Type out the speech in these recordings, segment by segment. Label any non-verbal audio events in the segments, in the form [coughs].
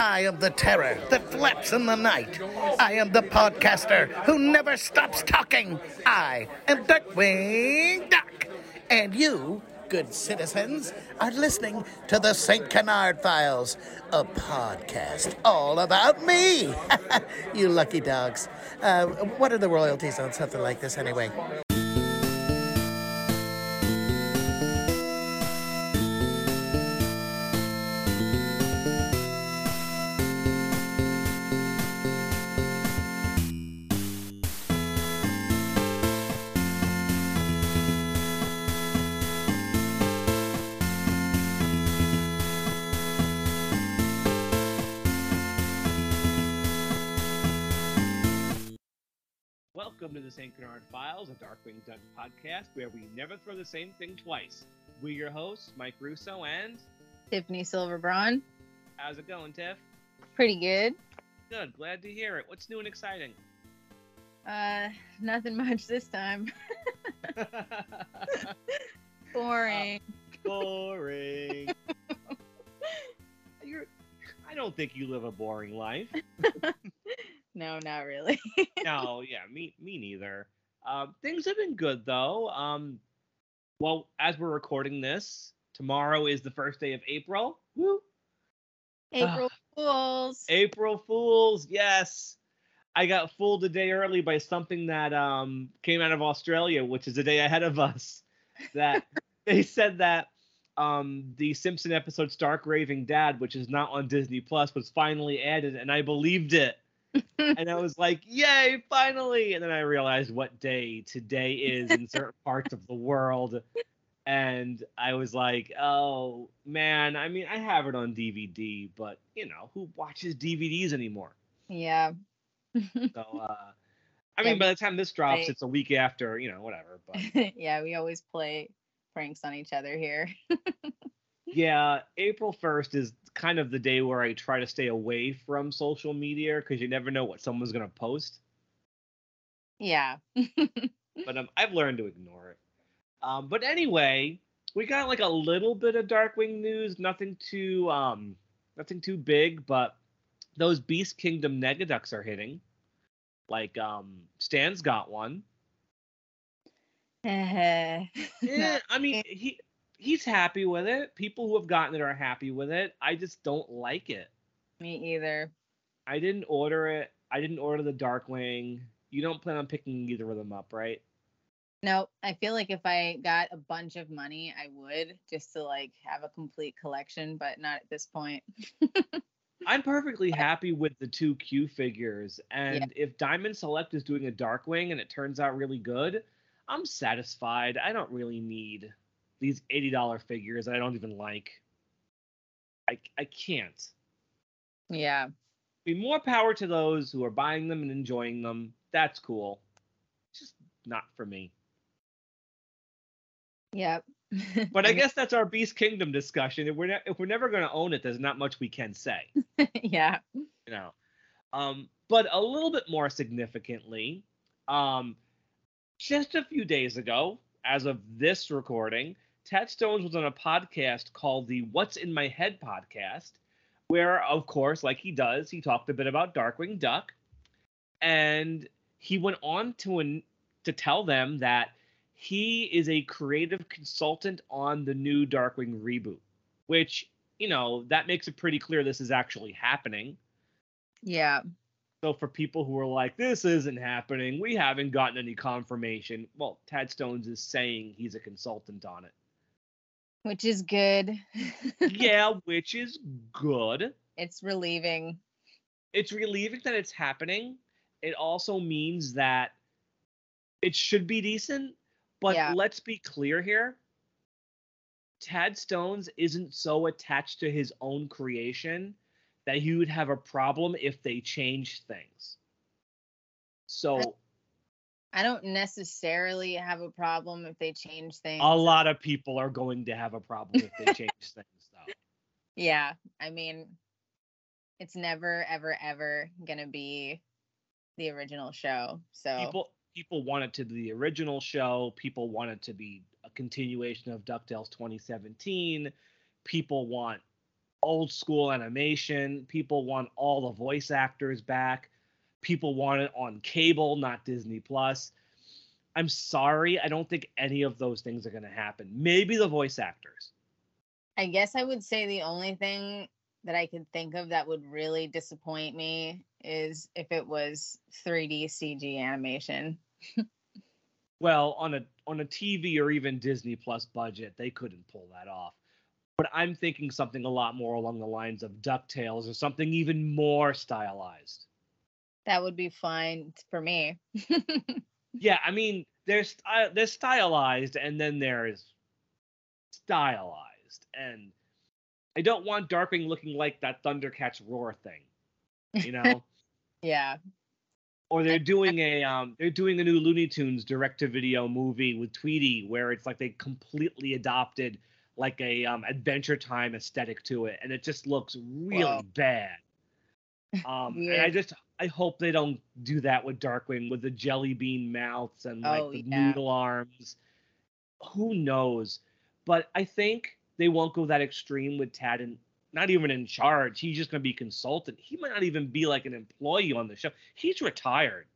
I am the terror that flaps in the night. I am the podcaster who never stops talking. I am Darkwing Duck. And you, good citizens, are listening to the St. Canard Files, a podcast all about me. [laughs] you lucky dogs. Uh, what are the royalties on something like this anyway? The St. Canard Files, a Darkwing Duck podcast where we never throw the same thing twice. We're your hosts, Mike Russo, and Tiffany Silverbraun. how's it going, Tiff? Pretty good. Good, glad to hear it. What's new and exciting? Uh, nothing much this time. [laughs] Boring. boring. [laughs] You're. I don't think you live a boring life. [laughs] no, not really. [laughs] no, yeah, me, me neither. Um, things have been good though. Um, well, as we're recording this, tomorrow is the first day of April. Woo! April Fools. April Fools, yes. I got fooled a day early by something that um, came out of Australia, which is a day ahead of us. That [laughs] they said that um, the Simpson episode Stark Raving Dad, which is not on Disney Plus, was finally added, and I believed it. And I was like, "Yay, finally!" And then I realized what day today is in certain [laughs] parts of the world, and I was like, "Oh man!" I mean, I have it on DVD, but you know, who watches DVDs anymore? yeah. [laughs] So, uh, I mean, Yeah, by the time this drops, right. it's a week after, you know, whatever. But [laughs] yeah, we always play pranks on each other here. yeah, April 1st is kind of the day where I try to stay away from social media because you never know what someone's going to post. yeah. [laughs] But um, I've learned to ignore it. Um, but anyway, we got like a little bit of Darkwing news, nothing too um, nothing too big, but those Beast Kingdom Negaducks are hitting. Like um, Stan's got one. Yeah, [laughs] I mean he he's happy with it. People who have gotten it are happy with it. I just don't like it. Me either. I didn't order it. I didn't order the Darkwing. You don't plan on picking either of them up, right? No, I feel like if I got a bunch of money, I would just to like have a complete collection, but not at this point. [laughs] I'm perfectly happy with the two Q figures, and if Diamond Select is doing a Darkwing and it turns out really good, I'm satisfied. I don't really need these eighty dollar figures that I don't even like. I I can't. Yeah. be more power to those who are buying them and enjoying them. That's cool. Just not for me. Yep. [laughs] But I guess that's our Beast Kingdom discussion. If we're ne- if we're never going to own it, there's not much we can say, [laughs] yeah. you know. Um, but a little bit more significantly, um, just a few days ago, as of this recording, Tad Stones was on a podcast called the What's in My Head podcast, where, of course, like he does, he talked a bit about Darkwing Duck, and he went on to an, to tell them that he is a creative consultant on the new Darkwing reboot, which you know that makes it pretty clear this is actually happening. Yeah. So for people who are like, this isn't happening, we haven't gotten any confirmation. Well, Tad Stones is saying he's a consultant on it. Which is good. [laughs] yeah, which is good. it's relieving. It's relieving that it's happening. It also means that it should be decent. But Yeah. let's be clear here. Tad Stones isn't so attached to his own creation that he would have a problem if they changed things. So I don't necessarily have a problem if they change things. a lot of people are going to have a problem if they [laughs] change things though. Yeah. I mean, it's never, ever, ever going to be the original show. So, People people want it to be the original show, people want it to be a continuation of DuckTales 2017. People want old school animation. People want all the voice actors back. People want it on cable, not Disney Plus. I'm sorry, I don't think any of those things are going to happen. Maybe the voice actors. I guess I would say the only thing that I could think of that would really disappoint me is if it was 3D CG animation. well, on a on a TV or even Disney Plus budget, they couldn't pull that off. But I'm thinking something a lot more along the lines of DuckTales or something even more stylized. That would be fine for me. [laughs] yeah, I mean, they're they're stylized and then there's stylized and I don't want Darkwing looking like that Thundercats roar thing. You [laughs] know? yeah. Or they're doing a um they're doing a new Looney Tunes direct to video movie with Tweety where it's like they completely adopted like a um adventure time aesthetic to it and it just looks really Whoa. bad. Um [laughs] and I just I hope they don't do that with Darkwing with the jelly bean mouths and like oh, the yeah. noodle arms. Who knows? But I think they won't go that extreme with Tad and not even in charge. He's just going to be consultant. He might not even be like an employee on the show. He's retired.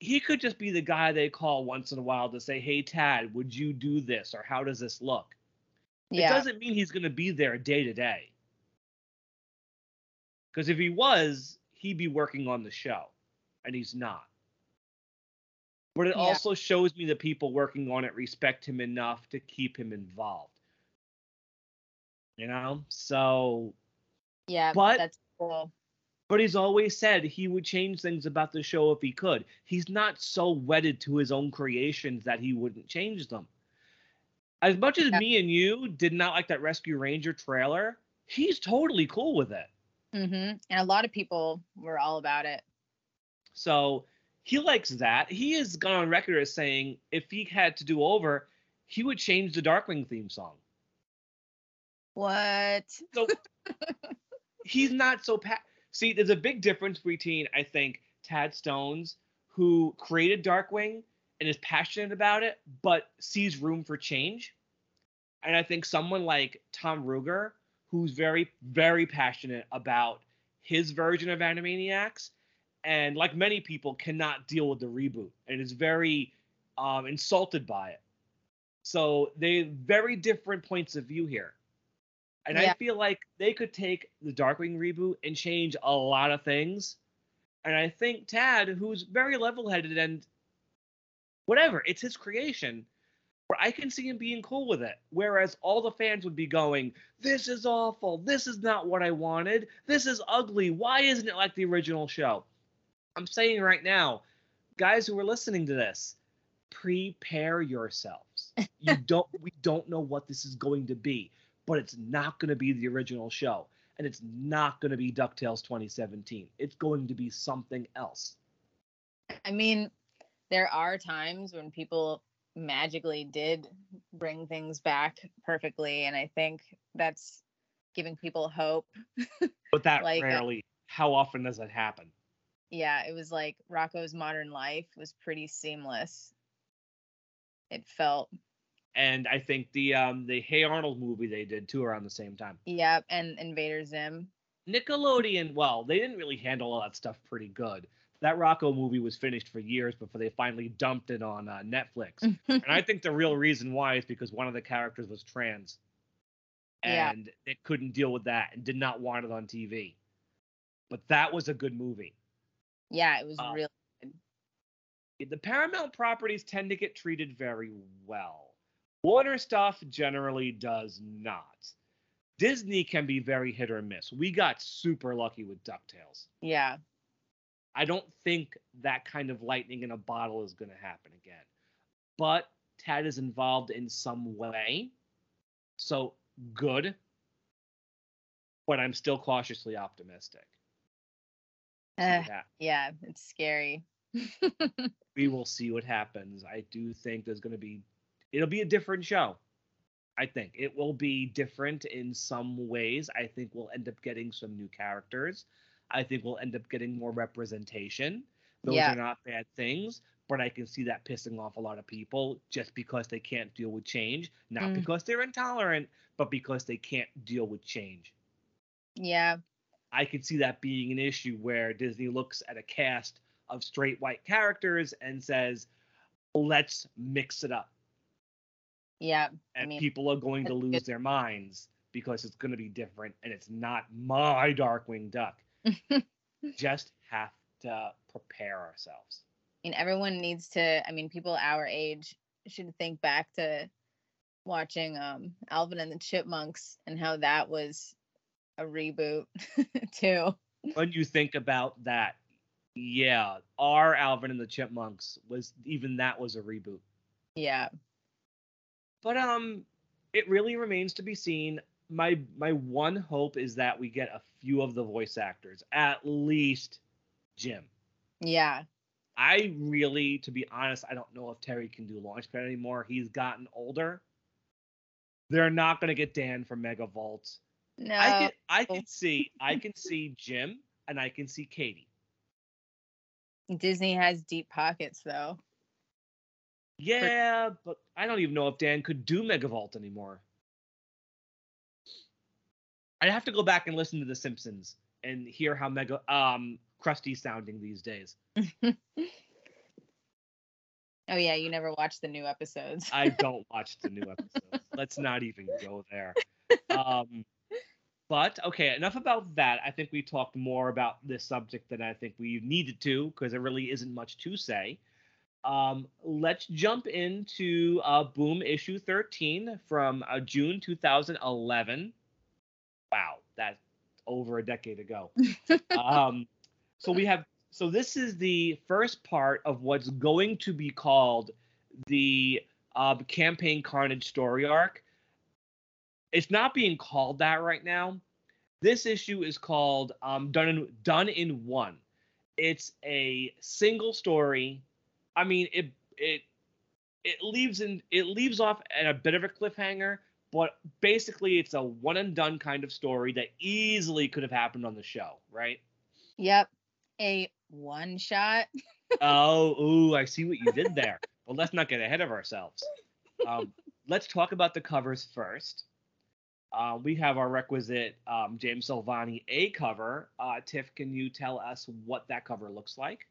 He could just be the guy they call once in a while to say, "Hey Tad, would you do this or how does this look?" Yeah. It doesn't mean he's going to be there day to day. Because if he was, he'd be working on the show, and he's not. But it yeah. also shows me the people working on it respect him enough to keep him involved you know? So Yeah, but that's cool. But he's always said he would change things about the show if he could. He's not so wedded to his own creations that he wouldn't change them. As much as yeah. me and you did not like that Rescue Ranger trailer, he's totally cool with it. Mm-hmm. And a lot of people were all about it. So he likes that. He has gone on record as saying if he had to do over, he would change the Darkwing theme song. What? So [laughs] he's not so pa- See, there's a big difference between I think Tad Stones, who created Darkwing and is passionate about it, but sees room for change, and I think someone like Tom Ruegger, who's very very passionate about his version of Animaniacs, and like many people cannot deal with the reboot and is very um, insulted by it. So they very different points of view here. And yeah. I feel like they could take the Darkwing reboot and change a lot of things. And I think Tad, who's very level headed and whatever, it's his creation, where I can see him being cool with it. Whereas all the fans would be going, This is awful. This is not what I wanted. This is ugly. Why isn't it like the original show? I'm saying right now, guys who are listening to this, prepare yourselves. [laughs] You don't we don't know what this is going to be but it's not going to be the original show. And it's not going to be DuckTales 2017. It's going to be something else. I mean, there are times when people magically did bring things back perfectly. And I think that's giving people hope. [laughs] But that like, uh, rarely, how often does that happen? Yeah, it was like Rocko's Modern Life was pretty seamless. It felt and I think the um the Hey Arnold movie they did too around the same time. Yep, and Invader Zim. Nickelodeon, well, they didn't really handle all that stuff pretty good. That Rocko movie was finished for years before they finally dumped it on uh, Netflix. [laughs] and I think the real reason why is because one of the characters was trans. And yeah. it couldn't deal with that and did not want it on TV. But that was a good movie. Yeah, it was uh, really good. The Paramount properties tend to get treated very well Warner stuff generally does not. Disney can be very hit or miss. We got super lucky with DuckTales. Yeah. I don't think that kind of lightning in a bottle is going to happen again. But Tad is involved in some way. So good. But I'm still cautiously optimistic. Uh, yeah, it's scary. [laughs] we will see what happens. I do think there's going to be it'll be a different show. I think it will be different in some ways. I think we'll end up getting some new characters. I think we'll end up getting more representation. Those yeah. are not bad things, but I can see that pissing off a lot of people just because they can't deal with change, not Mm. because they're intolerant, but because they can't deal with change. Yeah. I could see that being an issue where Disney looks at a cast of straight white characters and says, let's mix it up. Yeah. I And mean, people are going to lose good. their minds because it's going to be different and it's not my Darkwing Duck. [laughs] Just have to prepare ourselves. I mean, everyone needs to. I mean, people our age should think back to watching um Alvin and the Chipmunks and how that was a reboot [laughs] too. When you think about that, yeah, our Alvin and the Chipmunks was even that was a reboot. Yeah. But um, it really remains to be seen. My my one hope is that we get a few of the voice actors, at least Jim. Yeah. I really, to be honest, I don't know if Terry can do Launchpad anymore. He's gotten older. They're not gonna get Dan from Megavolt. No. I can I can see I can see Jim and I can see Katie. Disney has deep pockets though. Yeah, but I don't even know if Dan could do Megavolt anymore. I'd have to go back and listen to The Simpsons and hear how Mega um Krusty's sounding these days. [laughs] Oh yeah, you never watch the new episodes. I [laughs] don't watch the new episodes. Let's not even go there. [laughs] Um, but okay, enough about that. I think we talked more about this subject than I think we needed to because there really isn't much to say. Um, let's jump into uh, Boom issue 13 from uh, June 2011. Wow, that's over a decade ago. [laughs] um, so we have so this is the first part of what's going to be called the uh, campaign carnage story arc. It's not being called that right now. This issue is called um, done in done in one. It's a single story. I mean it it it leaves in it leaves off at a bit of a cliffhanger but basically it's a one and done kind of story that easily could have happened on the show right Yep. A one shot. [laughs] oh, ooh, I see what you did there. well, let's not get ahead of ourselves. Um, let's talk about the covers first. Uh, we have our requisite um, James Silvani A cover. Uh, Tiff, can you tell us what that cover looks like?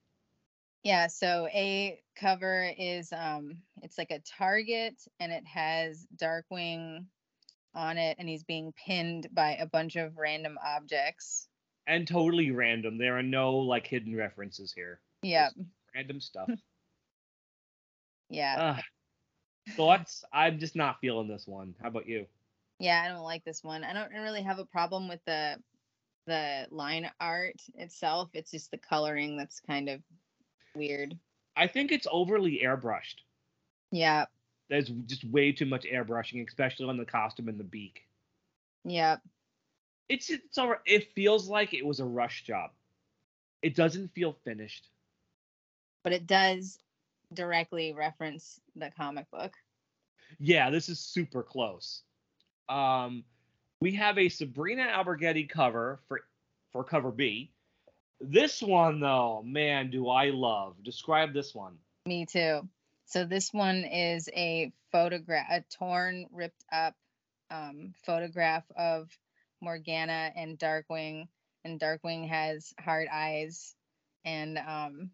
Yeah, so a cover is um it's like a target and it has Darkwing on it and he's being pinned by a bunch of random objects. And totally random. There are no like hidden references here. Yeah. Random stuff. [laughs] Yeah. Ugh. thoughts? I'm just not feeling this one. How about you? Yeah, I don't like this one. I don't really have a problem with the the line art itself. It's just the coloring that's kind of weird. I think it's overly airbrushed. Yeah. There's just way too much airbrushing, especially on the costume and the beak. Yeah. it's it's all right. It feels like it was a rush job. It doesn't feel finished. But it does directly reference the comic book. Yeah, this is super close. Um, we have a Sabrina Alberghetti cover for for cover B. This one though, man, do I love. Describe this one. Me too. So this one is a photograph, a torn, ripped up um, photograph of Morgana and Darkwing, and Darkwing has hard eyes, and um,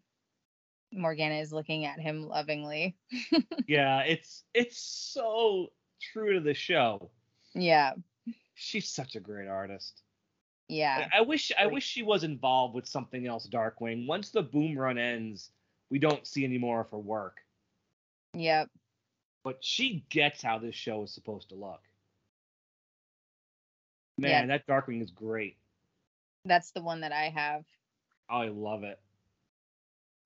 Morgana is looking at him lovingly. [laughs] Yeah, it's it's so true to the show. Yeah, She's such a great artist. Yeah, I I wish I Great. wish she was involved with something else, Darkwing. Once the boom run ends, we don't see any more of her work. yep. But she gets how this show is supposed to look. Man, Yeah. that Darkwing is great. That's the one that I have. Oh, I love it.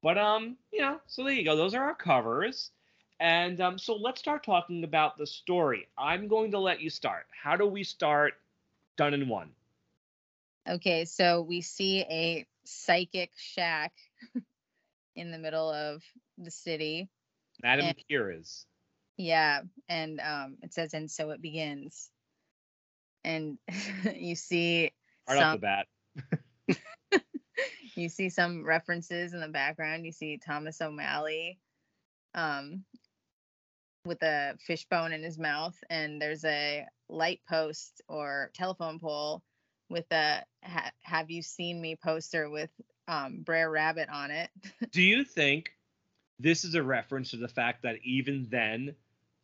But um, you know, so there you go. Those are our covers. And um, so let's start talking about the story. I'm going to let you start. How do we start done in one? Okay, so we see a psychic shack [laughs] in the middle of the city. Madame And- Kira's. Yeah, and um, it says, and so it begins. And [laughs] you see Right off the bat. [laughs] you see some references in the background. You see Thomas O'Malley um, with a fishbone in his mouth, and there's a light post or telephone pole with a ha- "Have you seen me?" poster with um, Brer Rabbit on it. [laughs] Do you think this is a reference to the fact that even then,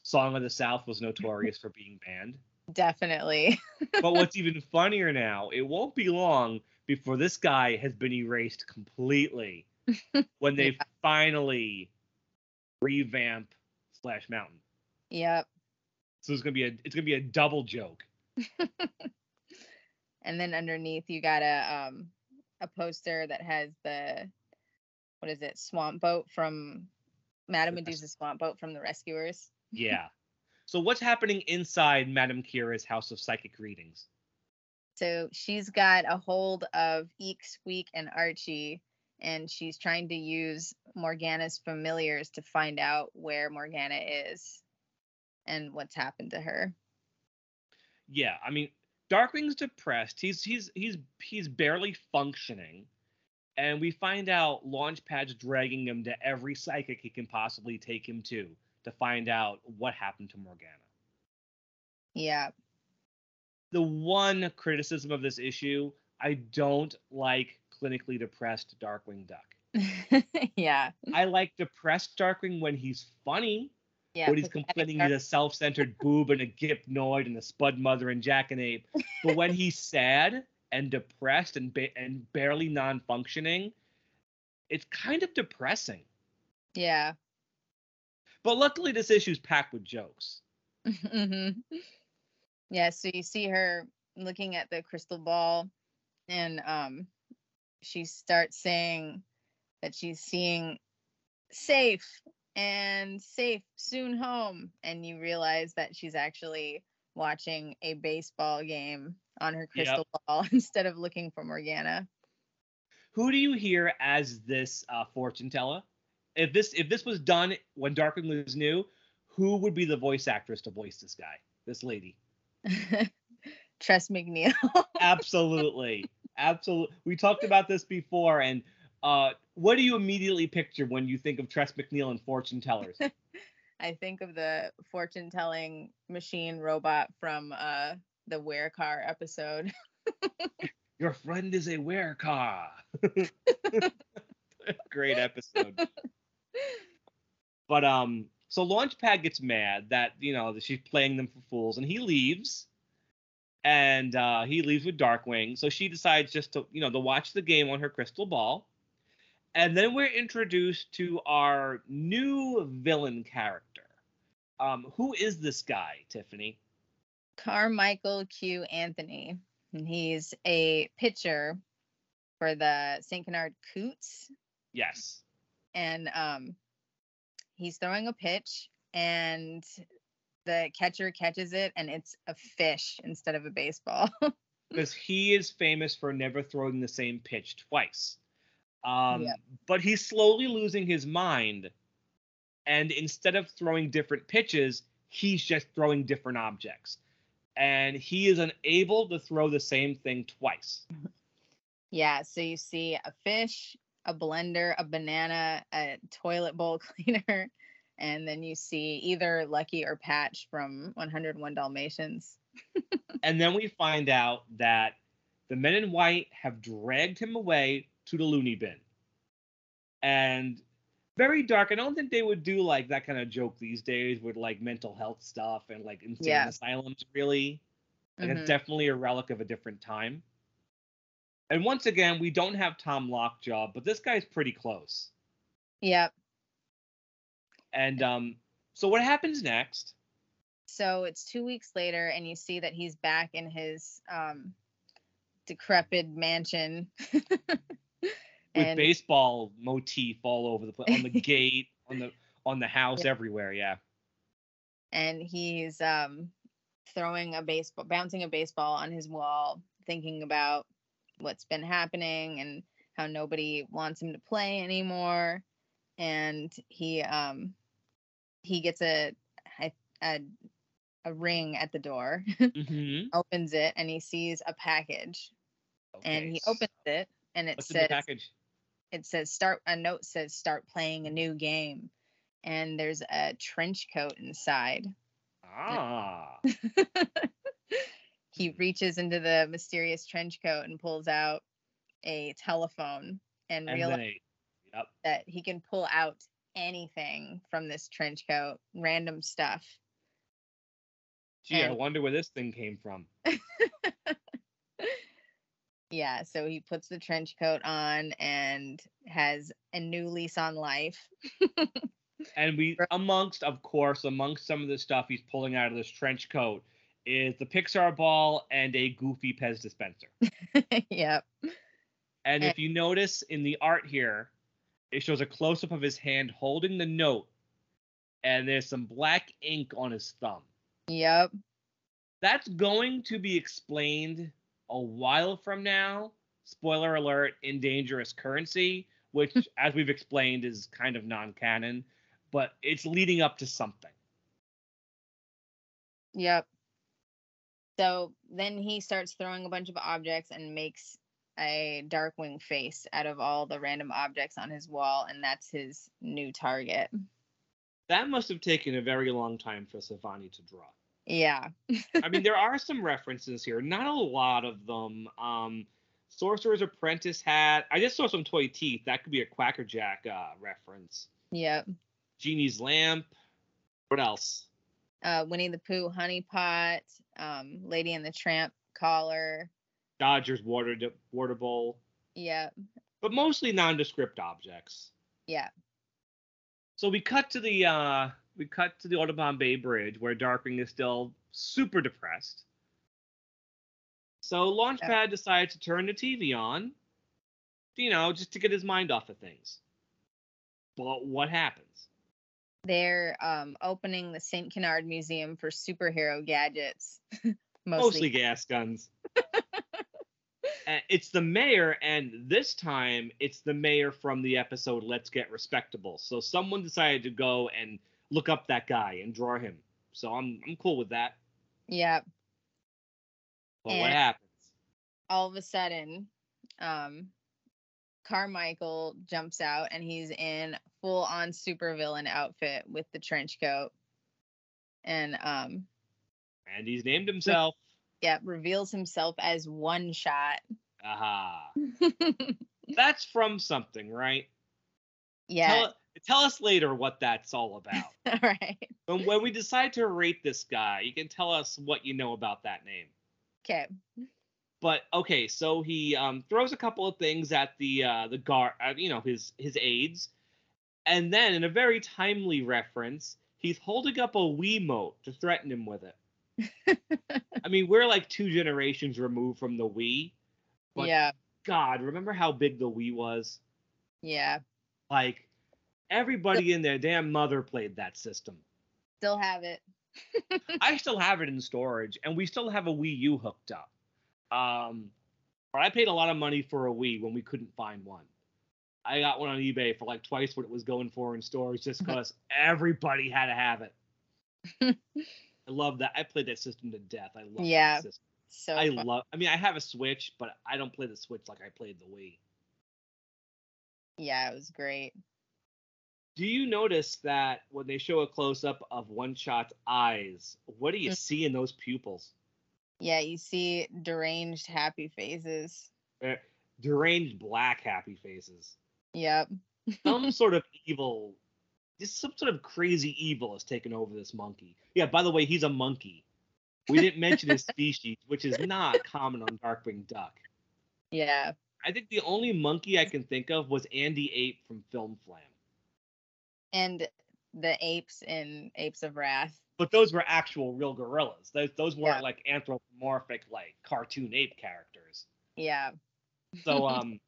Song of the South was notorious for being banned? Definitely. [laughs] but what's even funnier now, it won't be long before this guy has been erased completely [laughs] when they Yeah. finally revamp Splash Mountain. yep. So it's gonna be a it's gonna be a double joke. And then underneath you got a um a poster that has the what is it swamp boat from Madame Medusa's swamp boat from the Rescuers. [laughs] Yeah. so what's happening inside Madame Kira's house of psychic readings? So she's got a hold of Eek, Squeak, and Archie, and she's trying to use Morgana's familiars to find out where Morgana is and what's happened to her. Yeah, I mean, Darkwing's depressed. He's he's he's he's barely functioning, and we find out Launchpad's dragging him to every psychic he can possibly take him to to find out what happened to Morgana. Yeah. The one criticism of this issue, I don't like clinically depressed Darkwing Duck. [laughs] yeah. I like depressed Darkwing when he's funny, Yeah. when he's complaining he's a self-centered [laughs] boob and a gipnoid and a spud mother and jackanape. But when he's sad and depressed and ba- and barely non-functioning, it's kind of depressing. Yeah. But luckily, this issue's packed with jokes. hmm Yeah, so you see her looking at the crystal ball and um she starts saying that she's seeing safe and safe soon home and you realize that she's actually watching a baseball game on her Yep. crystal ball [laughs] instead of looking for Morgana. Who do you hear as this uh, fortune teller? If this if this was done when Darkwing was new, who would be the voice actress to voice this guy, this lady? [laughs] Tress MacNeille. [laughs] Absolutely, absolutely. We talked about this before, and uh, what do you immediately picture when you think of Tress MacNeille and fortune tellers? [laughs] I think of the fortune telling machine robot from uh the Where Car episode. [laughs] Your friend is a werecar. [laughs] Great episode. But um, so Launchpad gets mad that you know that she's playing them for fools, and he leaves. And uh, he leaves with Darkwing. So she decides just to you know to watch the game on her crystal ball. And then we're introduced to our new villain character. Um, who is this guy, Tiffany? Carmichael Q. Anthony. And he's a pitcher for the St. Canard Coots. Yes. And um, he's throwing a pitch, and the catcher catches it, and it's a fish instead of a baseball. [laughs] because he is famous for never throwing the same pitch twice. Um, Yeah. But he's slowly losing his mind, and instead of throwing different pitches, he's just throwing different objects, and he is unable to throw the same thing twice. yeah, so you see a fish, a blender, a banana, a toilet bowl [laughs] cleaner, and then you see either Lucky or Patch from 101 Dalmatians. [laughs] and then we find out that the men in white have dragged him away to the loony bin. And very dark. I don't think they would do like that kind of joke these days with like mental health stuff and like insane Yeah. asylums, really. Like Mhm. it's definitely a relic of a different time. And once again, we don't have Tom Lockjaw, but this guy's pretty close. Yep. And um, so what happens next? So it's two weeks later, and you see that he's back in his um, decrepit mansion. [laughs] With and baseball motif all over the place, on the [laughs] gate, on the on the house, Yeah. everywhere. Yeah. and he's um, throwing a baseball, bouncing a baseball on his wall, thinking about what's been happening and how nobody wants him to play anymore. And he um, he gets a a, a a ring at the door, Mm-hmm. [laughs] opens it, and he sees a package. and he opens it, and it What's in the says package? It says start a note says start playing a new game and there's a trench coat inside. Ah. [laughs] he reaches into the mysterious trench coat and pulls out a telephone and, And realizes then a, yep. that he can pull out anything from this trench coat, random stuff. Gee, I wonder where this thing came from. [laughs] Yeah, so he puts the trench coat on and has a new lease on life. [laughs] And we, amongst, of course, amongst some of the stuff he's pulling out of this trench coat is the Pixar ball and a goofy Pez dispenser. [laughs] yep. And And- if you notice in the art here, it shows a close up of his hand holding the note, and there's some black ink on his thumb. Yep. That's going to be explained a while from now. Spoiler alert in Dangerous Currency, which, [laughs] as we've explained, is kind of non canon, but it's leading up to something. Yep. So then he starts throwing a bunch of objects and makes a Darkwing face out of all the random objects on his wall, and that's his new target. That must have taken a very long time for Silvani to draw. Yeah. [laughs] I mean, there are some references here, not a lot of them. Um, Sorcerer's Apprentice hat. I just saw some toy teeth. That could be a Quackerjack uh, reference. Yep. Genie's lamp. What else? Uh, Winnie the Pooh honey pot, um, Lady and the Tramp collar. Dodger's water water bowl. Yep. but mostly nondescript objects. Yeah. So we cut to the uh we cut to the Audubon Bay Bridge where Darkwing is still super depressed. So Launchpad decides to turn the TV on, you know, just to get his mind off of things. But what happens? They're um, opening the St. Canard Museum for superhero gadgets. [laughs] Mostly gas guns. [laughs] It's the mayor, and this time it's the mayor from the episode Let's Get Respectable. So someone decided to go and look up that guy and draw him. So I'm I'm cool with that. Yep. But what happens? all of a sudden, um, Carmichael jumps out and he's in full on supervillain outfit with the trench coat. And um, And he's named himself. yeah, reveals himself as one shot. Aha. [laughs] That's from something, right? yeah. Tell, tell us later what that's all about. [laughs] all right. when, when we decide to rate this guy, you can tell us what you know about that name. Okay. but okay, so he um, throws a couple of things at the uh, the guard, uh, you know, his his aides, and then in a very timely reference, he's holding up a Wiimote to threaten him with it. [laughs] I mean, we're like two generations removed from the Wii. But yeah. God, remember how big the Wii was? Yeah. Like everybody in their damn mother played that system. Still have it. [laughs] I still have it in storage, and we still have a Wii U hooked up. Um, but I paid a lot of money for a Wii when we couldn't find one. I got one on eBay for like twice what it was going for in stores, just [laughs] because everybody had to have it. [laughs] I love that. I played that system to death. I love Yeah. that system. So I fun. love. I mean, I have a Switch, but I don't play the Switch like I played the Wii. yeah, it was great. Do you notice that when they show a close up of One Shot's eyes, what do you Mm. see in those pupils? Yeah, you see deranged happy faces. Uh, deranged black happy faces. Yep. Some [laughs] sort of evil, just some sort of crazy evil has taken over this monkey. Yeah, by the way, he's a monkey. We didn't mention his [laughs] species, which is not common on Darkwing Duck. Yeah. I think the only monkey I can think of was Andy Ape from Film Flam. And the apes in Apes of Wrath. But those were actual real gorillas. Those, those weren't Yeah. like anthropomorphic, like cartoon ape characters. Yeah. So [laughs] um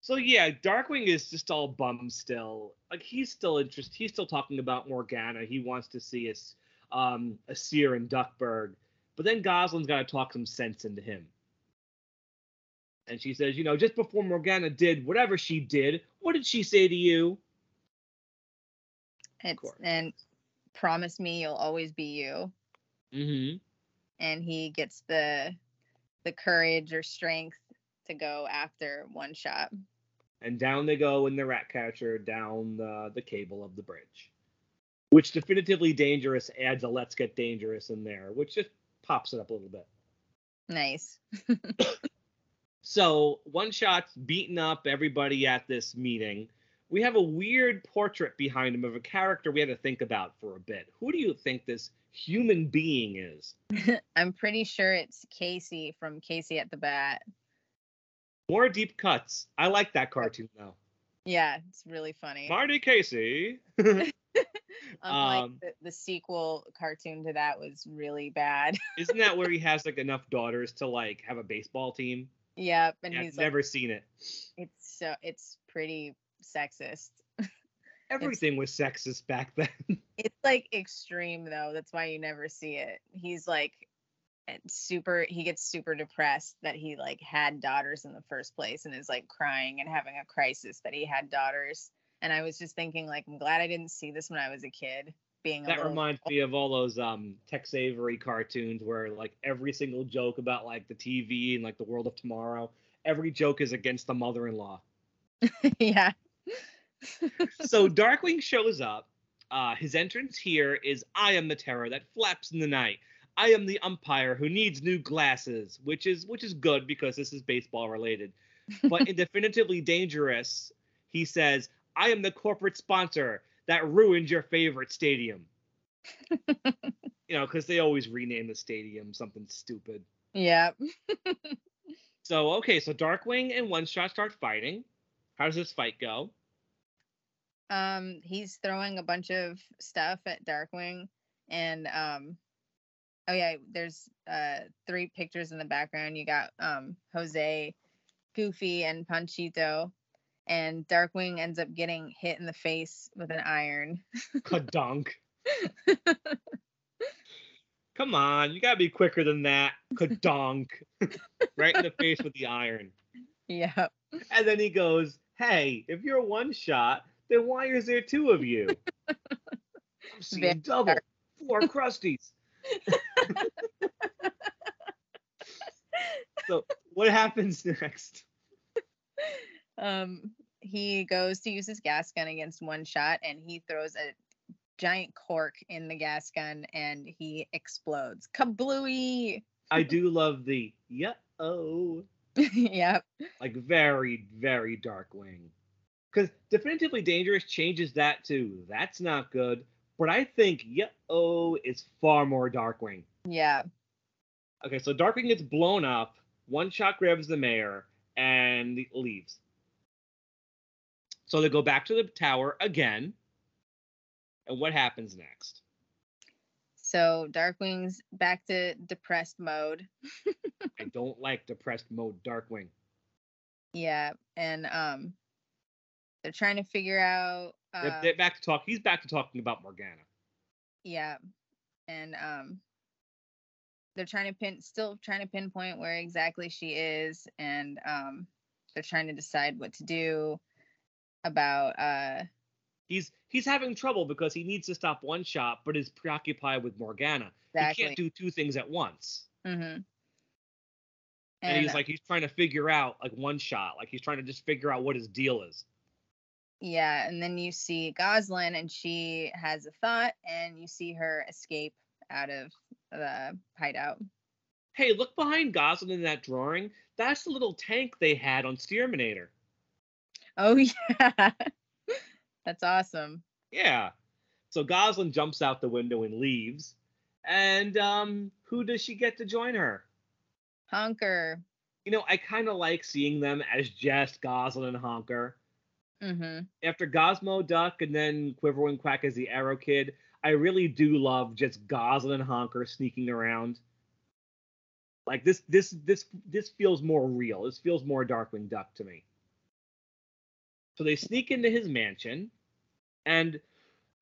So yeah, Darkwing is just all bummed still. Like he's still interested he's still talking about Morgana. He wants to see us um Asir and Duckburg. But then Gosalyn's gotta talk some sense into him. And she says, you know, just before Morgana did whatever she did, what did she say to you? It's and promise me you'll always be you. Mm-hmm. And he gets the the courage or strength to go after one shot. and down they go in the rat catcher down the, the cable of the bridge. Which definitively dangerous adds a let's get dangerous in there, which just pops it up a little bit. Nice. [coughs] So one shot's beating up everybody at this meeting. We have a weird portrait behind him of a character we had to think about for a bit. Who do you think this human being is? [laughs] I'm pretty sure it's Casey from Casey at the Bat. More deep cuts. I like that cartoon though. Yeah, it's really funny. Marty Casey. [laughs] Unlike um, the, the sequel cartoon to that was really bad. [laughs] Isn't that where he has like enough daughters to like have a baseball team? yep, and Yeah, he's I've like, never seen it. it's so it's pretty sexist. [laughs] Everything was sexist back then. [laughs] It's like extreme though. That's why you never see it. He's like super he gets super depressed that he like had daughters in the first place and is like crying and having a crisis that he had daughters. And I was just thinking like I'm glad I didn't see this when I was a kid. Being a That reminds me of all those um Tex Avery cartoons where like every single joke about like the TV and like the world of tomorrow, every joke is against the mother-in-law. [laughs] yeah. So Darkwing shows up. Uh, his entrance here is I am the terror that flaps in the night. I am the umpire who needs new glasses, which is which is good because this is baseball related. But in [laughs] definitively dangerous, he says, I am the corporate sponsor that ruined your favorite stadium. [laughs] you know, because they always rename the stadium something stupid. yeah. [laughs] So okay, so Darkwing and One Shot start fighting. How does this fight go? Um, he's throwing a bunch of stuff at Darkwing, and um, oh yeah, there's uh three pictures in the background. You got um Jose, Goofy, and Panchito, and Darkwing ends up getting hit in the face with an iron. Kadunk. [laughs] Come on, you gotta be quicker than that. Kadonk. [laughs] right in the face with the iron. yeah, And then he goes, Hey, if you're one shot, then why is there two of you? [laughs] I'm seeing Very double. dark. Four crusties. [laughs] so what happens next? um, he goes to use his gas gun against one shot, and he throws a giant cork in the gas gun, and he explodes. Kablooey! I [laughs] do love the yeah oh [laughs] yep. like very very Darkwing. Because definitively dangerous changes that to that's not good. But I think yeah oh is far more Darkwing. Yeah. Okay, so Darkwing gets blown up. One shot grabs the mayor and leaves. So they go back to the tower again. And what happens next? So Darkwing's back to depressed mode. [laughs] I don't like depressed mode Darkwing. Yeah, and um, they're trying to figure out. They're- Uh, they're back to talk. He's back to talking about Morgana. yeah, and um, they're trying to pin, still trying to pinpoint where exactly she is, and um, they're trying to decide what to do about uh, He's he's having trouble because he needs to stop one shot, but is preoccupied with Morgana. He can't do two things at once. mm-hmm. And, he's like he's trying to figure out like one shot, like he's trying to just figure out what his deal is. Yeah, and then you see Gosalyn, and she has a thought, and you see her escape out of the hideout. Hey, look behind Gosalyn in that drawing. That's the little tank they had on Steerminator. Oh [laughs] yeah, that's awesome. Yeah. So Gosalyn jumps out the window and leaves. And um, who does she get to join her? Honker. You know, I kind of like seeing them as just Gosalyn and Honker. Mm-hmm. After Gosmo Duck and then Quiver and Quack as the Arrow Kid, I really do love just Goslin and Honker sneaking around. Like this, this, this, this feels more real. This feels more Darkwing Duck to me. So they sneak into his mansion, and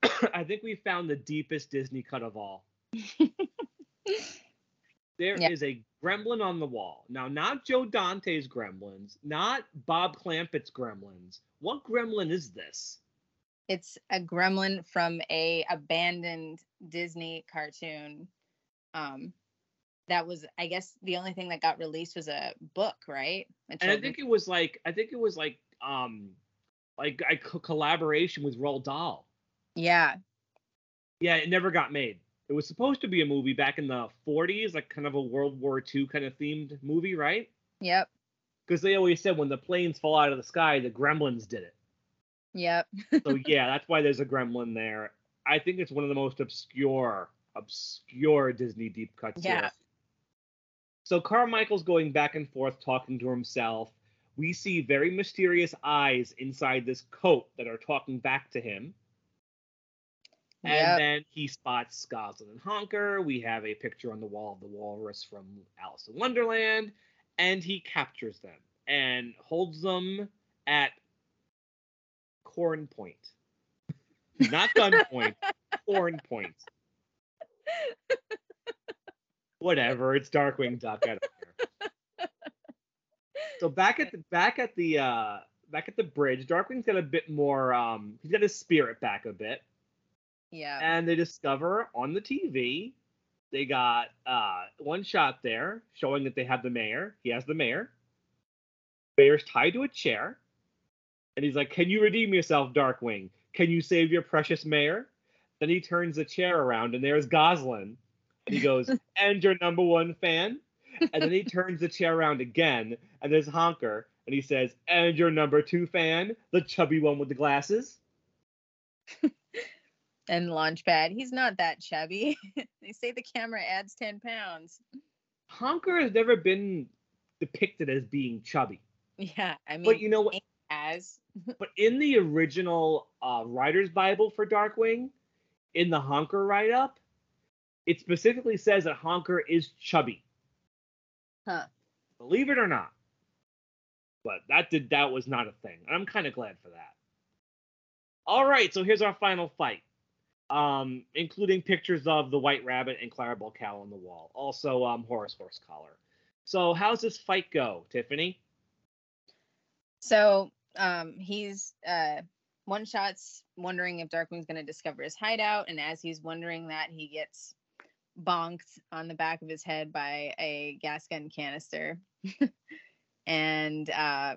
[coughs] I think we found the deepest Disney cut of all. [laughs] There is Yeah. a gremlin on the wall. Now, not Joe Dante's gremlins, not Bob Clampett's gremlins. What gremlin is this? It's a gremlin from a abandoned Disney cartoon. Um, that was, I guess, the only thing that got released was a book, right? A And I think it was like I think it was like um like a co- collaboration with Roald Dahl. Yeah. Yeah, it never got made. It was supposed to be a movie back in the 40s, like kind of a World War II kind of themed movie, right? Yep. Because they always said when the planes fall out of the sky, the gremlins did it. Yep. So yeah, that's why there's a gremlin there. I think it's one of the most obscure, obscure Disney deep cuts. Yeah. here. So Carmichael's going back and forth talking to himself. We see very mysterious eyes inside this coat that are talking back to him. And Yep. then he spots Gosalyn and Honker. We have a picture on the wall of the walrus from Alice in Wonderland. And he captures them and holds them at corn point. Not gun [laughs] point, corn point. [laughs] Whatever, it's Darkwing Duck. I don't. So back at the back at the uh back at the bridge, Darkwing's got a bit more um he's got his spirit back a bit Yeah. and they discover on the TV they got uh, one shot there showing that they have the mayor. He has the mayor. Mayor's tied to a chair, and he's like, "Can you redeem yourself, Darkwing? Can you save your precious mayor?" Then he turns the chair around, and there's Gosalyn. And he goes, [laughs] "And your number one fan." And then he turns the chair around again, and there's Honker, and he says, "And your number two fan, the chubby one with the glasses." [laughs] and Launchpad. He's not that chubby. [laughs] they say the camera adds 10 pounds. Honker has never been depicted as being chubby. Yeah. I mean, But you know what? as [laughs] But in the original uh, writer's Bible for Darkwing, in the Honker write up, it specifically says that Honker is chubby. Huh. Believe it or not. But that did that was not a thing. I'm kind of glad for that. All right, so here's our final fight. Um, including pictures of the White Rabbit and Clarabelle Cow on the wall. Also, um, Horace Horsecollar. So, how's this fight go, Tiffany? So um he's uh one shot's wondering if Darkwing's gonna discover his hideout, and as he's wondering that, he gets bonked on the back of his head by a gas gun canister. [laughs] and uh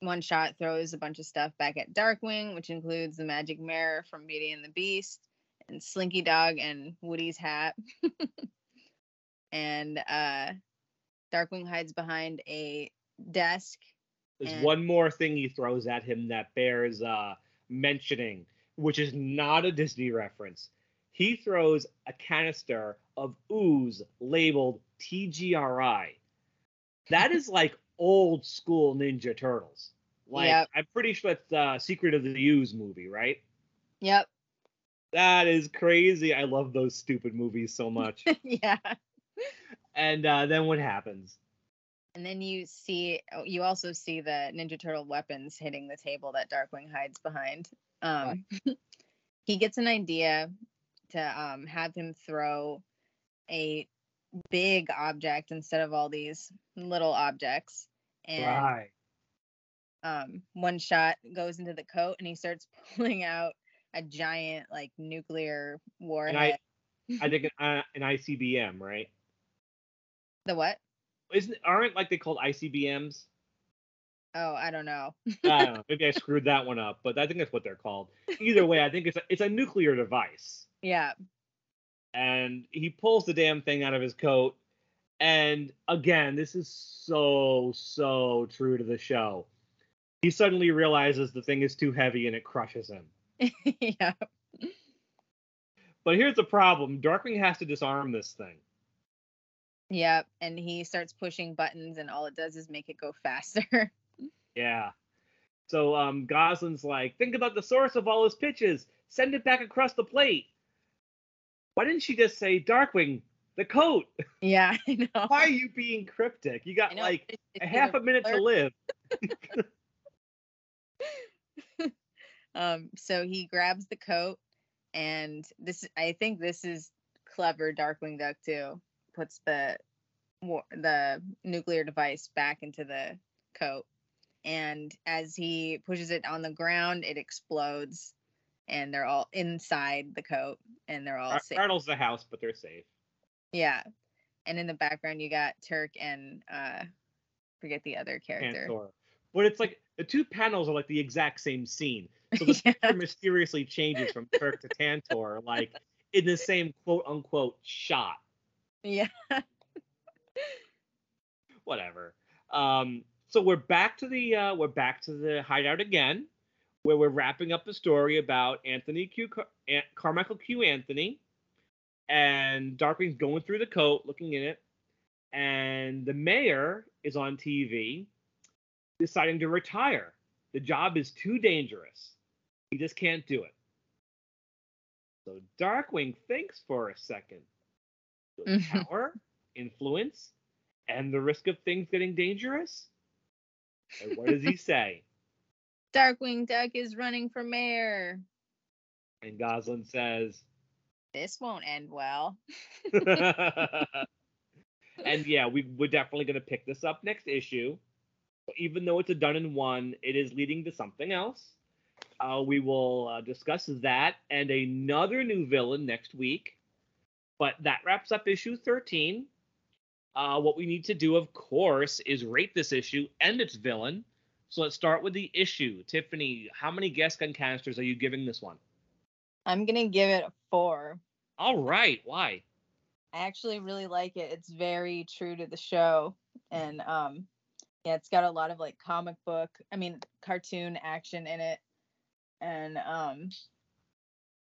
one shot throws a bunch of stuff back at Darkwing, which includes the magic mirror from Beauty and the Beast, and Slinky Dog and Woody's hat. [laughs] and uh Darkwing hides behind a desk There's And- one more thing he throws at him that bears uh, mentioning, which is not a Disney reference. He throws a canister of ooze labeled TGRI. That is [laughs] like old school Ninja Turtles. Like Yep. I'm pretty sure that's uh, Secret of the Ooze movie, right? Yep. That is crazy. I love those stupid movies so much. [laughs] yeah. and uh, then what happens? And then you see, oh, you also see the Ninja Turtle weapons hitting the table that Darkwing hides behind. Um, [laughs] he gets an idea to um, have him throw a big object instead of all these little objects. And right. um, one shot goes into the coat and he starts [laughs] pulling out a giant, like, nuclear warhead. I think [laughs] an, uh, an ICBM, right? the what? Isn't aren't like they called ICBMs? Oh, I don't know. I don't know. [laughs] Maybe I screwed that one up, but I think that's what they're called. Either way, I think it's a, it's a nuclear device. Yeah. And he pulls the damn thing out of his coat. And again, this is so so true to the show. He suddenly realizes the thing is too heavy and it crushes him. [laughs] yeah. But here's the problem: Darkwing has to disarm this thing. Yep. And he starts pushing buttons, and all it does is make it go [laughs] faster. Yeah. So um, Gosalyn's like, think about the source of all his pitches. Send it back across the plate. Why didn't she just say Darkwing, the coat? yeah, [laughs] I know. Why are you being cryptic? You got know, like it's- a half a minute to live. [laughs] [laughs] Um, so he grabs the coat, and this I think this is clever. Darkwing Duck too puts the the nuclear device back into the coat, and as he pushes it on the ground, it explodes, and they're all inside the coat, and they're all Ar- safe. Startles the house, but they're safe. Yeah. And in the background you got Turk and uh forget the other character. But it's like the two panels are like the exact same scene. [laughs] So the Yeah. picture mysteriously changes from Turk to Tantor, [laughs] like in the same quote unquote shot. Yeah. Whatever. Um, so we're back to the uh, we're back to the hideout again, where we're wrapping up the story about Anthony Q Car- An- Carmichael Q Anthony, and Darkwing's going through the coat, looking in it, and the mayor is on TV, deciding to retire. The job is too dangerous. He just can't do it. So Darkwing thinks for a second. Mhm. Power, influence, and the risk of things getting dangerous? And what does he [laughs] say? Darkwing Duck is running for mayor. And Gosalyn says, This won't end well. [laughs] and yeah, we, we're definitely going to pick this up next issue. Even though it's a done in one, it is leading to something else. Uh, we will uh, discuss that and another new villain next week. But that wraps up issue 13. Uh, what we need to do, of course, is rate this issue and its villain. So let's start with the issue. Tiffany, how many guest gun canisters are you giving this one? I'm gonna give it a four. All right. Why? I actually really like it. It's very true to the show. And um yeah, it's got a lot of like comic book, I mean cartoon action in it. And um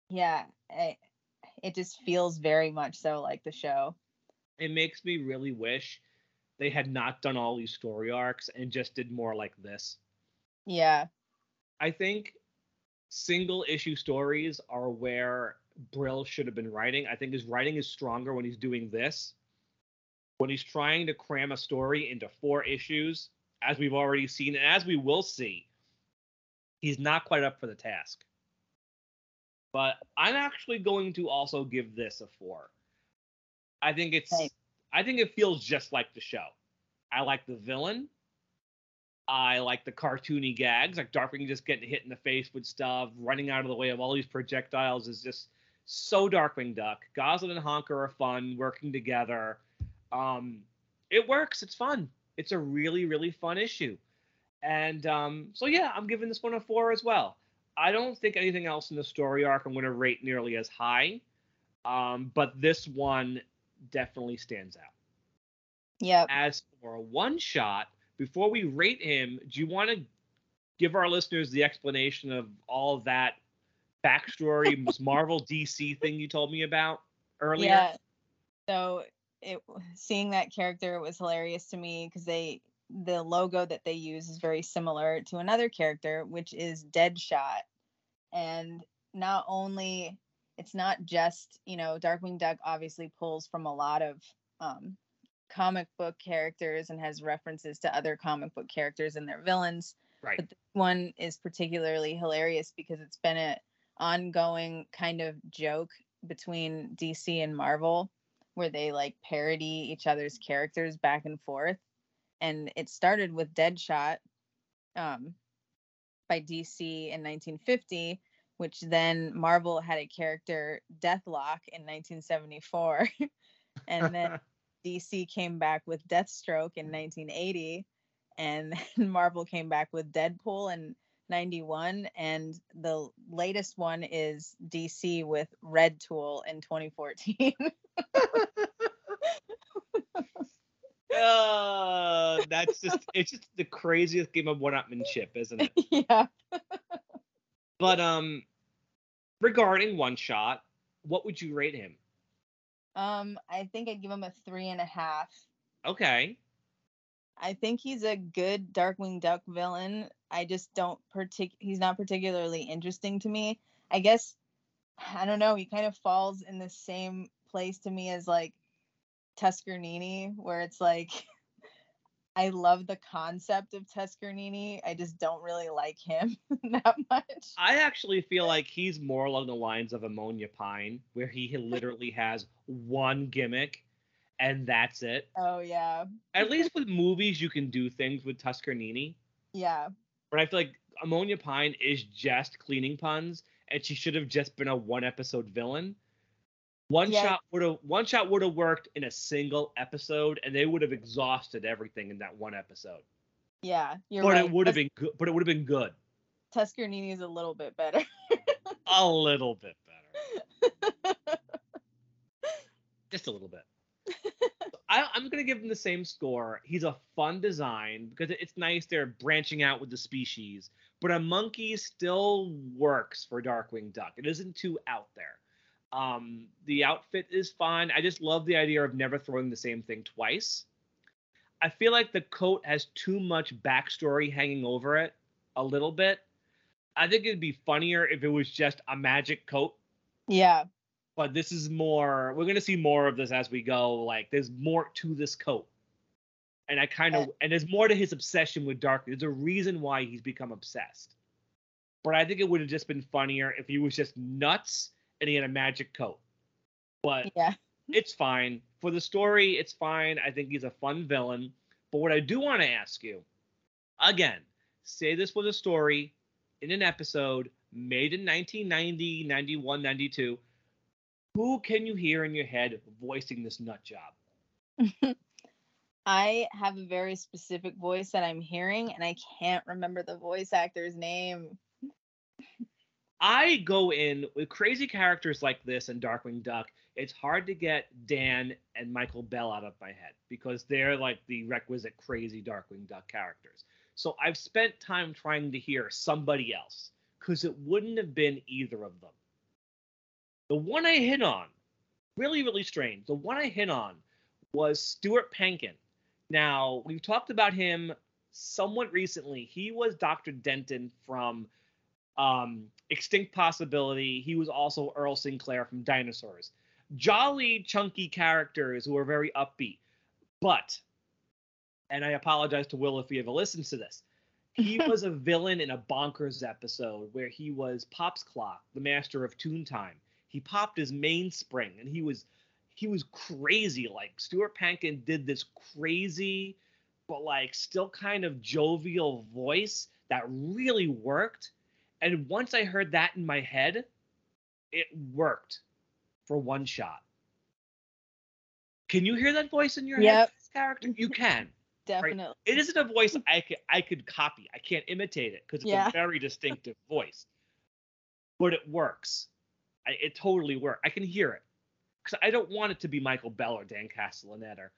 yeah, I, it just feels very much so like the show. it makes me really wish they had not done all these story arcs and just did more like this. Yeah. I think single issue stories are where Brill should have been writing. I think his writing is stronger when he's doing this. When he's trying to cram a story into four issues, as we've already seen, and as we will see, he's not quite up for the task. But I'm actually going to also give this a four. I think it's Same. I think it feels just like the show. I like the villain. I like the cartoony gags, like Darkwing just getting hit in the face with stuff, running out of the way of all these projectiles is just so Darkwing Duck. Gosalyn and Honker are fun, working together. Um, it works. It's fun. It's a really, really fun issue. And um, so yeah, I'm giving this one a four as well. I don't think anything else in the story arc I'm going to rate nearly as high, um, but this one definitely stands out. Yeah. As for a one shot, before we rate him, do you want to give our listeners the explanation of all that backstory, [laughs] Marvel DC thing you told me about earlier? Yeah. So it seeing that character was hilarious to me because they the logo that they use is very similar to another character, which is Deadshot. And not only it's not just, you know, Darkwing Duck obviously pulls from a lot of um comic book characters and has references to other comic book characters and their villains Right. but this one is particularly hilarious because it's been an ongoing kind of joke between DC and Marvel where they like parody each other's characters back and forth. And it started with Deadshot um, by DC in 1950, which then Marvel had a character Deathlok in 1974. [laughs] and then [laughs] DC came back with Deathstroke in 1980 and [laughs] then Marvel came back with Deadpool in 91 and the latest one is DC with Red Tool in 2014. Uh, that's just it's just the craziest game of one-upmanship, isn't it? yeah. But um, regarding one shot, what would you rate him? Um I think I'd give him a three and a half. Okay. I think he's a good Darkwing Duck villain. I just don't partic he's not particularly interesting to me. I guess I don't know, he kind of falls in the same place to me as like Tuskernini, where it's like [laughs] I love the concept of Tuskernini. I just don't really like him [laughs] that much. I actually feel like he's more along the lines of Ammonia Pine, where he [laughs] literally has one gimmick and that's it. Oh yeah. At least with movies, you can do things with Tuskernini. Yeah. But I feel like Ammonia Pine is just cleaning puns, and she should have just been a one episode villain. One Yeah. shot would have one shot would have worked in a single episode, and they would have exhausted everything in that one episode. Yeah, you're right. but right. it would have been good. But it would have been good. Tuskernini is a little bit better. [laughs] A little bit better. [laughs] Just a little bit. I, I'm gonna give him the same score. He's a fun design because it's nice they're branching out with the species, but a monkey still works for Darkwing Duck. It isn't too out there. Um, the outfit is fine. I just love the idea of never throwing the same thing twice. I feel like the coat has too much backstory hanging over it a little bit. I think it'd be funnier if it was just a magic coat yeah, but this is more we're going to see more of this as we go like there's more to this coat and i kind of and there's more to his obsession with dark there's a reason why he's become obsessed but i think it would have just been funnier if he was just nuts and he had a magic coat. But yeah. it's fine. For the story it's fine. I think he's a fun villain. But what i do want to ask you again say this was a story in an episode made in 1990 91 92 who can you hear in your head voicing this nut job? [laughs] I have a very specific voice that I'm hearing, and I can't remember the voice actor's name. I go in with crazy characters like this and Darkwing Duck. It's hard to get Dan and Michael Bell out of my head because they're like the requisite crazy Darkwing Duck characters. So I've spent time trying to hear somebody else because it wouldn't have been either of them. The one I hit on, really, really strange. The one I hit on was Stuart Pankin. Now, we've talked about him somewhat recently. He was Dr. Denton from um, Extinct Possibility. He was also Earl Sinclair from Dinosaurs. Jolly, chunky characters who are very upbeat. But, and I apologize to Will if he ever listens to this, he [laughs] was a villain in a Bonkers episode where he was Pop's Clock, the master of Toontime. He popped his mainspring and he was he was crazy. Like Stuart Pankin did this crazy, but like still kind of jovial voice that really worked. And once I heard that in my head, it worked for one shot. Can you hear that voice in your head? Yep. this Character, you can. Definitely. It isn't a voice I could I could copy. I can't imitate it because it's Yeah. a very distinctive voice. But it works. I, it totally works. I can hear it because I don't want it to be Michael Bell or Dan Castellaneta.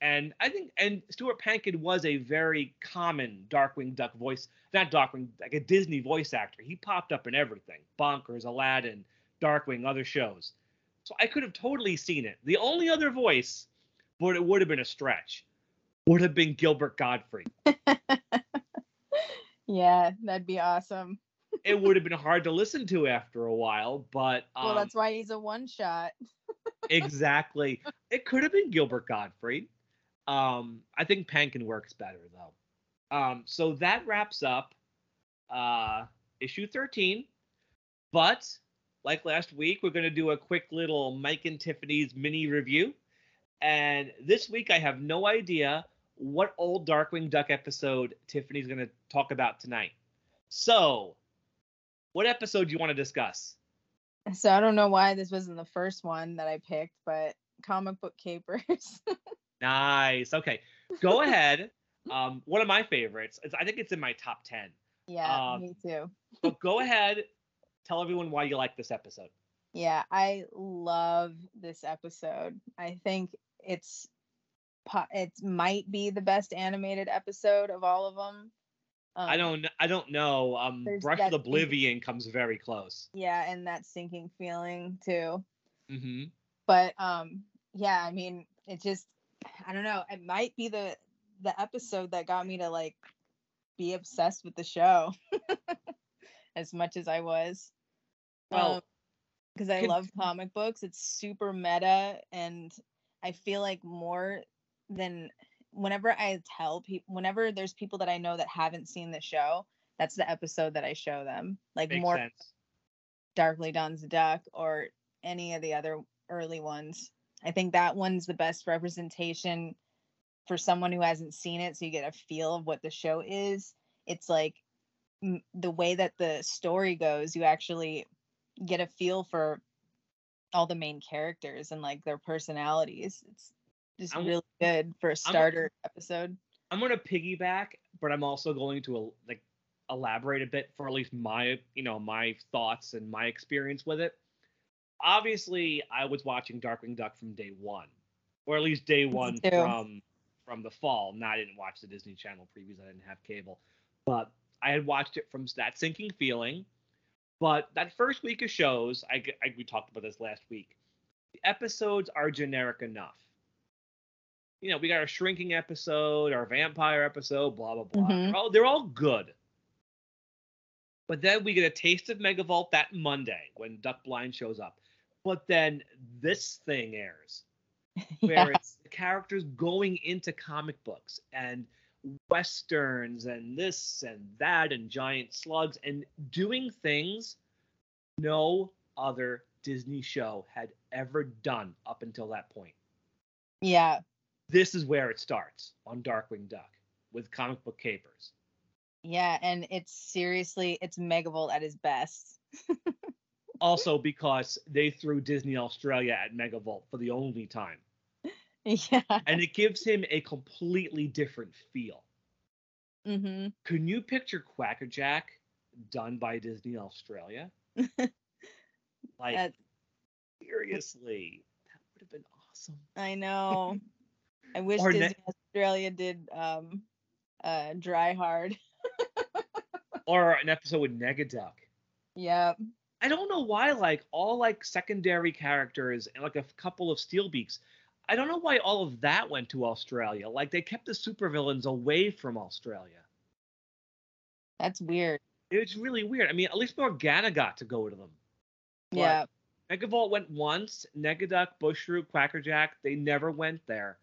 And I think and Stuart Pankin was a very common Darkwing Duck voice, not Darkwing, like a Disney voice actor. He popped up in everything, Bonkers, Aladdin, Darkwing, other shows. So I could have totally seen it. The only other voice, but it would have been a stretch, would have been Gilbert Gottfried. [laughs] yeah, that'd be awesome. [laughs] it would have been hard to listen to after a while, but um, well, that's why he's a one shot. [laughs] exactly. It could have been Gilbert Gottfried. Um, I think Pankin works better though. Um, so that wraps up uh, issue 13. But like last week, we're going to do a quick little Mike and Tiffany's mini review. And this week, I have no idea what old Darkwing Duck episode Tiffany's going to talk about tonight. So, what episode do you want to discuss? So I don't know why this wasn't the first one that I picked, but comic book capers. [laughs] Nice. Okay, go [laughs] ahead. Um, one of my favorites. It's, I think it's in my top ten. yeah, Um, me too. But go ahead. Tell everyone why you like this episode. Yeah, I love this episode. I think it's it might be the best animated episode of all of them. Um, I don't. I don't know. Um, Brush with thing- Oblivion comes very close. Yeah, and that sinking feeling too. hmm But um, yeah, I mean, it just I don't know. It might be the the episode that got me to like be obsessed with the show [laughs] as much as I was. Well, um, because I can- love comic books. It's super meta, and I feel like more than whenever I tell people, whenever there's people that I know that haven't seen the show, that's the episode that I show them. Like Makes more sense. Darkly Dawn's Duck or any of the other early ones. I think that one's the best representation for someone who hasn't seen it, so you get a feel of what the show is. It's like m- the way that the story goes, you actually get a feel for all the main characters and like their personalities. It's just I'm- really good for a starter episode. I'm gonna piggyback, but I'm also going to like elaborate a bit for at least my you know my thoughts and my experience with it. Obviously, I was watching Darkwing Duck from day one, or at least day one from from the fall. Now I didn't watch the Disney Channel previews; I didn't have cable, but I had watched it from that sinking feeling. But that first week of shows, I, I we talked about this last week. The episodes are generic enough. You know, we got our shrinking episode, our vampire episode, blah blah blah. Mhm. They're, all, they're all good. But then we get a taste of Megavolt that Monday when Duck Blind shows up. But then this thing airs [laughs] where yeah. it's the characters going into comic books and westerns and this and that and giant slugs and doing things no other Disney show had ever done up until that point. yeah. This is where it starts on Darkwing Duck with comic book capers. Yeah, and it's seriously it's Megavolt at his best. [laughs] Also because they threw Disney Australia at Megavolt for the only time. [laughs] yeah. And it gives him a completely different feel. Mm-hmm. Can you picture Quackerjack done by Disney Australia? [laughs] like seriously, that would have been awesome. I know. [laughs] I wish Or ne- Disney Australia did um uh Dry Hard. Or an episode with Negaduck. Yep. I don't know why, like all like secondary characters and like a couple of Steelbeaks. I don't know why all of that went to Australia. Like they kept the supervillains away from Australia. That's weird. It's really weird. I mean, at least Morgana got to go to them. But Yeah. Megavolt went once. Negaduck, Bushroot, Quackerjack, they never went there.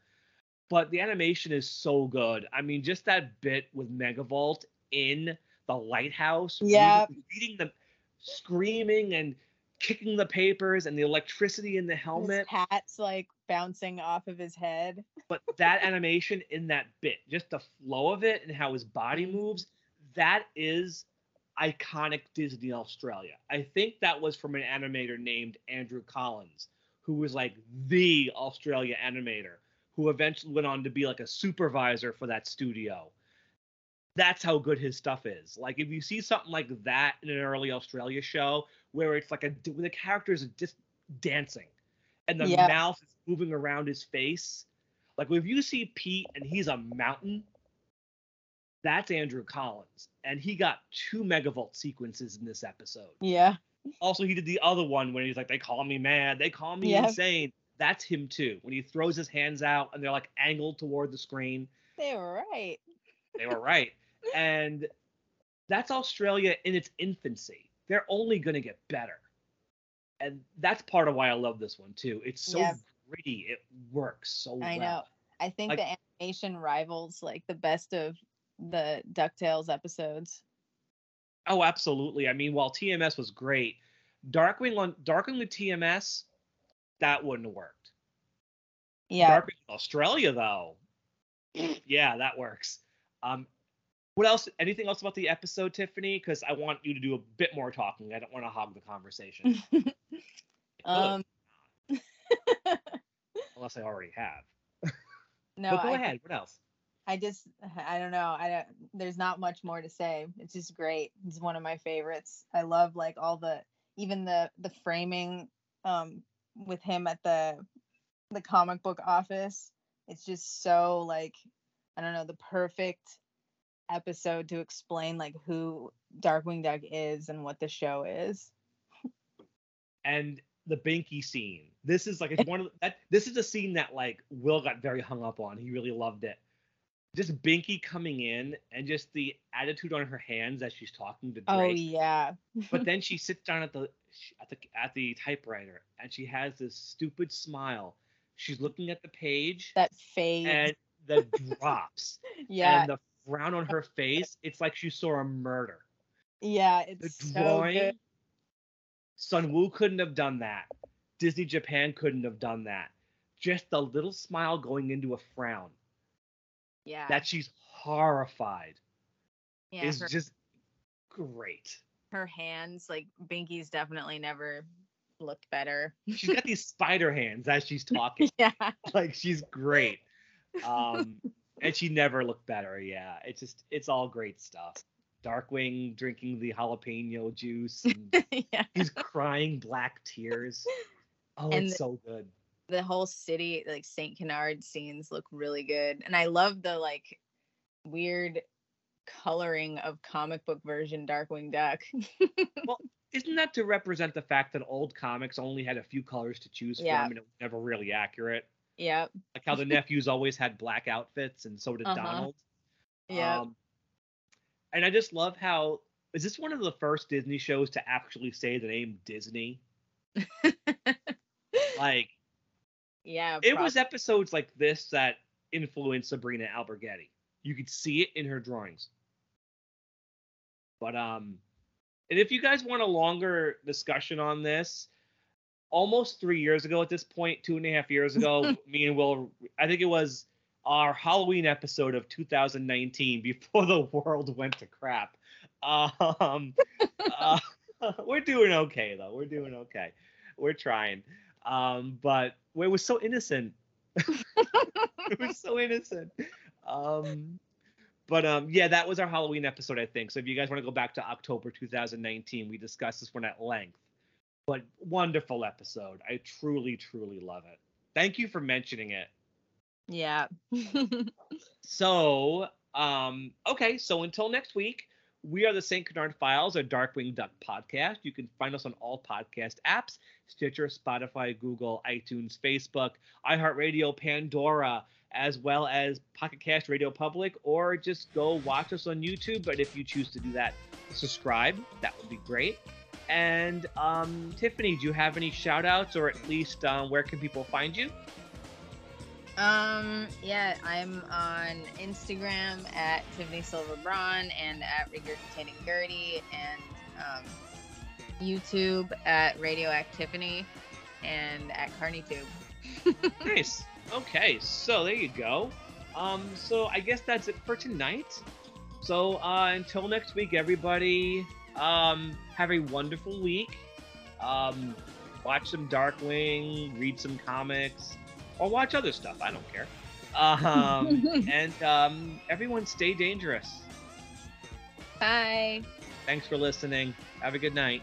But the animation is so good. I mean, just that bit with Megavolt in the lighthouse, Yeah. reading, reading the, screaming and kicking the papers, and the electricity in the helmet. His hat's like bouncing off of his head. [laughs] But that animation in that bit, just the flow of it and how his body mm-hmm. moves, that is iconic Disney Australia. I think that was from an animator named Andrew Collins, who was like the Australia animator, who eventually went on to be like a supervisor for that studio. That's how good his stuff is. Like if you see something like that in an early Australia show, where it's like a where the characters are just dancing, and the Yeah. mouth is moving around his face, like if you see Pete and he's a mountain, that's Andrew Collins, and he got two megavolt sequences in this episode. Yeah. Also, he did the other one when he's like, "They call me mad, they call me Yeah. insane." That's him too. When he throws his hands out and they're like angled toward the screen. They were right. They were right, and that's Australia in its infancy. They're only gonna get better, and that's part of why I love this one too. It's so Yeah. gritty. It works so I well. I know. I think Like- the animation rivals like the best of the DuckTales episodes. Oh, absolutely. I mean, while TMS was great, Darkwing on Darkwing with TMS, that wouldn't have worked. Yeah. Darkwing Australia, though, yeah, that works. Um, what else? Anything else about the episode, Tiffany? Because I want you to do a bit more talking. I don't want to hog the conversation. [laughs] um [laughs] unless I already have. no, but go I, ahead. What else? I just I don't know. I don't there's not much more to say. It's just great. It's one of my favorites. I love like all the even the the framing um with him at the the comic book office. It's just so like I don't know, the perfect episode to explain like who Darkwing Duck is and what the show is. and the Binky scene. This is like it's one of the, that. This is a scene that like Will got very hung up on. He really loved it. Just Binky coming in and just the attitude on her hands as she's talking to oh, Drake. Oh yeah. But then [laughs] she sits down at the at the at the typewriter and she has this stupid smile. She's looking at the page That fade. and the [laughs] drops yeah. and the frown on her face. It's like she saw a murder. yeah, The it's so drawing, good. Sunwoo couldn't have done that. Disney Japan couldn't have done that. Just a little smile going into a frown. Yeah. That she's horrified yeah, is her, just great. her hands, like Binky's definitely never looked better. She's got these spider hands as she's [laughs] talking. yeah. like she's great. [laughs] Um, and she never looked better. Yeah, it's just it's all great stuff. Darkwing drinking the jalapeno juice. And [laughs] yeah. he's crying black tears. Oh, And it's the- so good. The whole city, like St. Canard scenes look really good. And I love the like weird coloring of comic book version Darkwing Duck. [laughs] Well, isn't that to represent the fact that old comics only had a few colors to choose Yeah. from and it was never really accurate? Yep. Like how the nephews always had black outfits and so did Uh-huh. Donald. Yeah. Um, and I just love how is this one of the first Disney shows to actually say the name Disney? [laughs] Like yeah. it was episodes like this that influenced Sabrina Alberghetti. You could see it in her drawings. But um and if you guys want a longer discussion on this, almost three years ago at this point, two and a half years ago, [laughs] me and Will I think it was our Halloween episode of 2019 before the world went to crap. Um uh, [laughs] we're doing okay though. We're doing okay. We're trying. Um, but it was so innocent. [laughs] it was so innocent. Um, but um, yeah, that was our Halloween episode, I think. So if you guys want to go back to October 2019, we discussed this one at length. But wonderful episode. I truly, truly love it. Thank you for mentioning it. Yeah. [laughs] So, um, okay, so until next week, we are the St. Canard Files, a Darkwing Duck podcast. You can find us on all podcast apps Stitcher, Spotify, Google, iTunes, Facebook, iHeartRadio, Pandora, as well as Pocket Cast Radio Public, or just go watch us on YouTube. But if you choose to do that, subscribe. That would be great. And um, Tiffany, do you have any shout outs or at least um, where can people find you? Um, yeah, I'm on Instagram at Tiffany Silver Braun and at Regurgitating Gertie and um, YouTube at Radioactivity and at CarneyTube. [laughs] nice. Okay, so there you go. Um, so I guess that's it for tonight. So uh, until next week, everybody, um, have a wonderful week. Um, watch some Darkwing, read some comics, or watch other stuff. I don't care. Um, [laughs] and um, everyone, stay dangerous. Bye. Thanks for listening. Have a good night.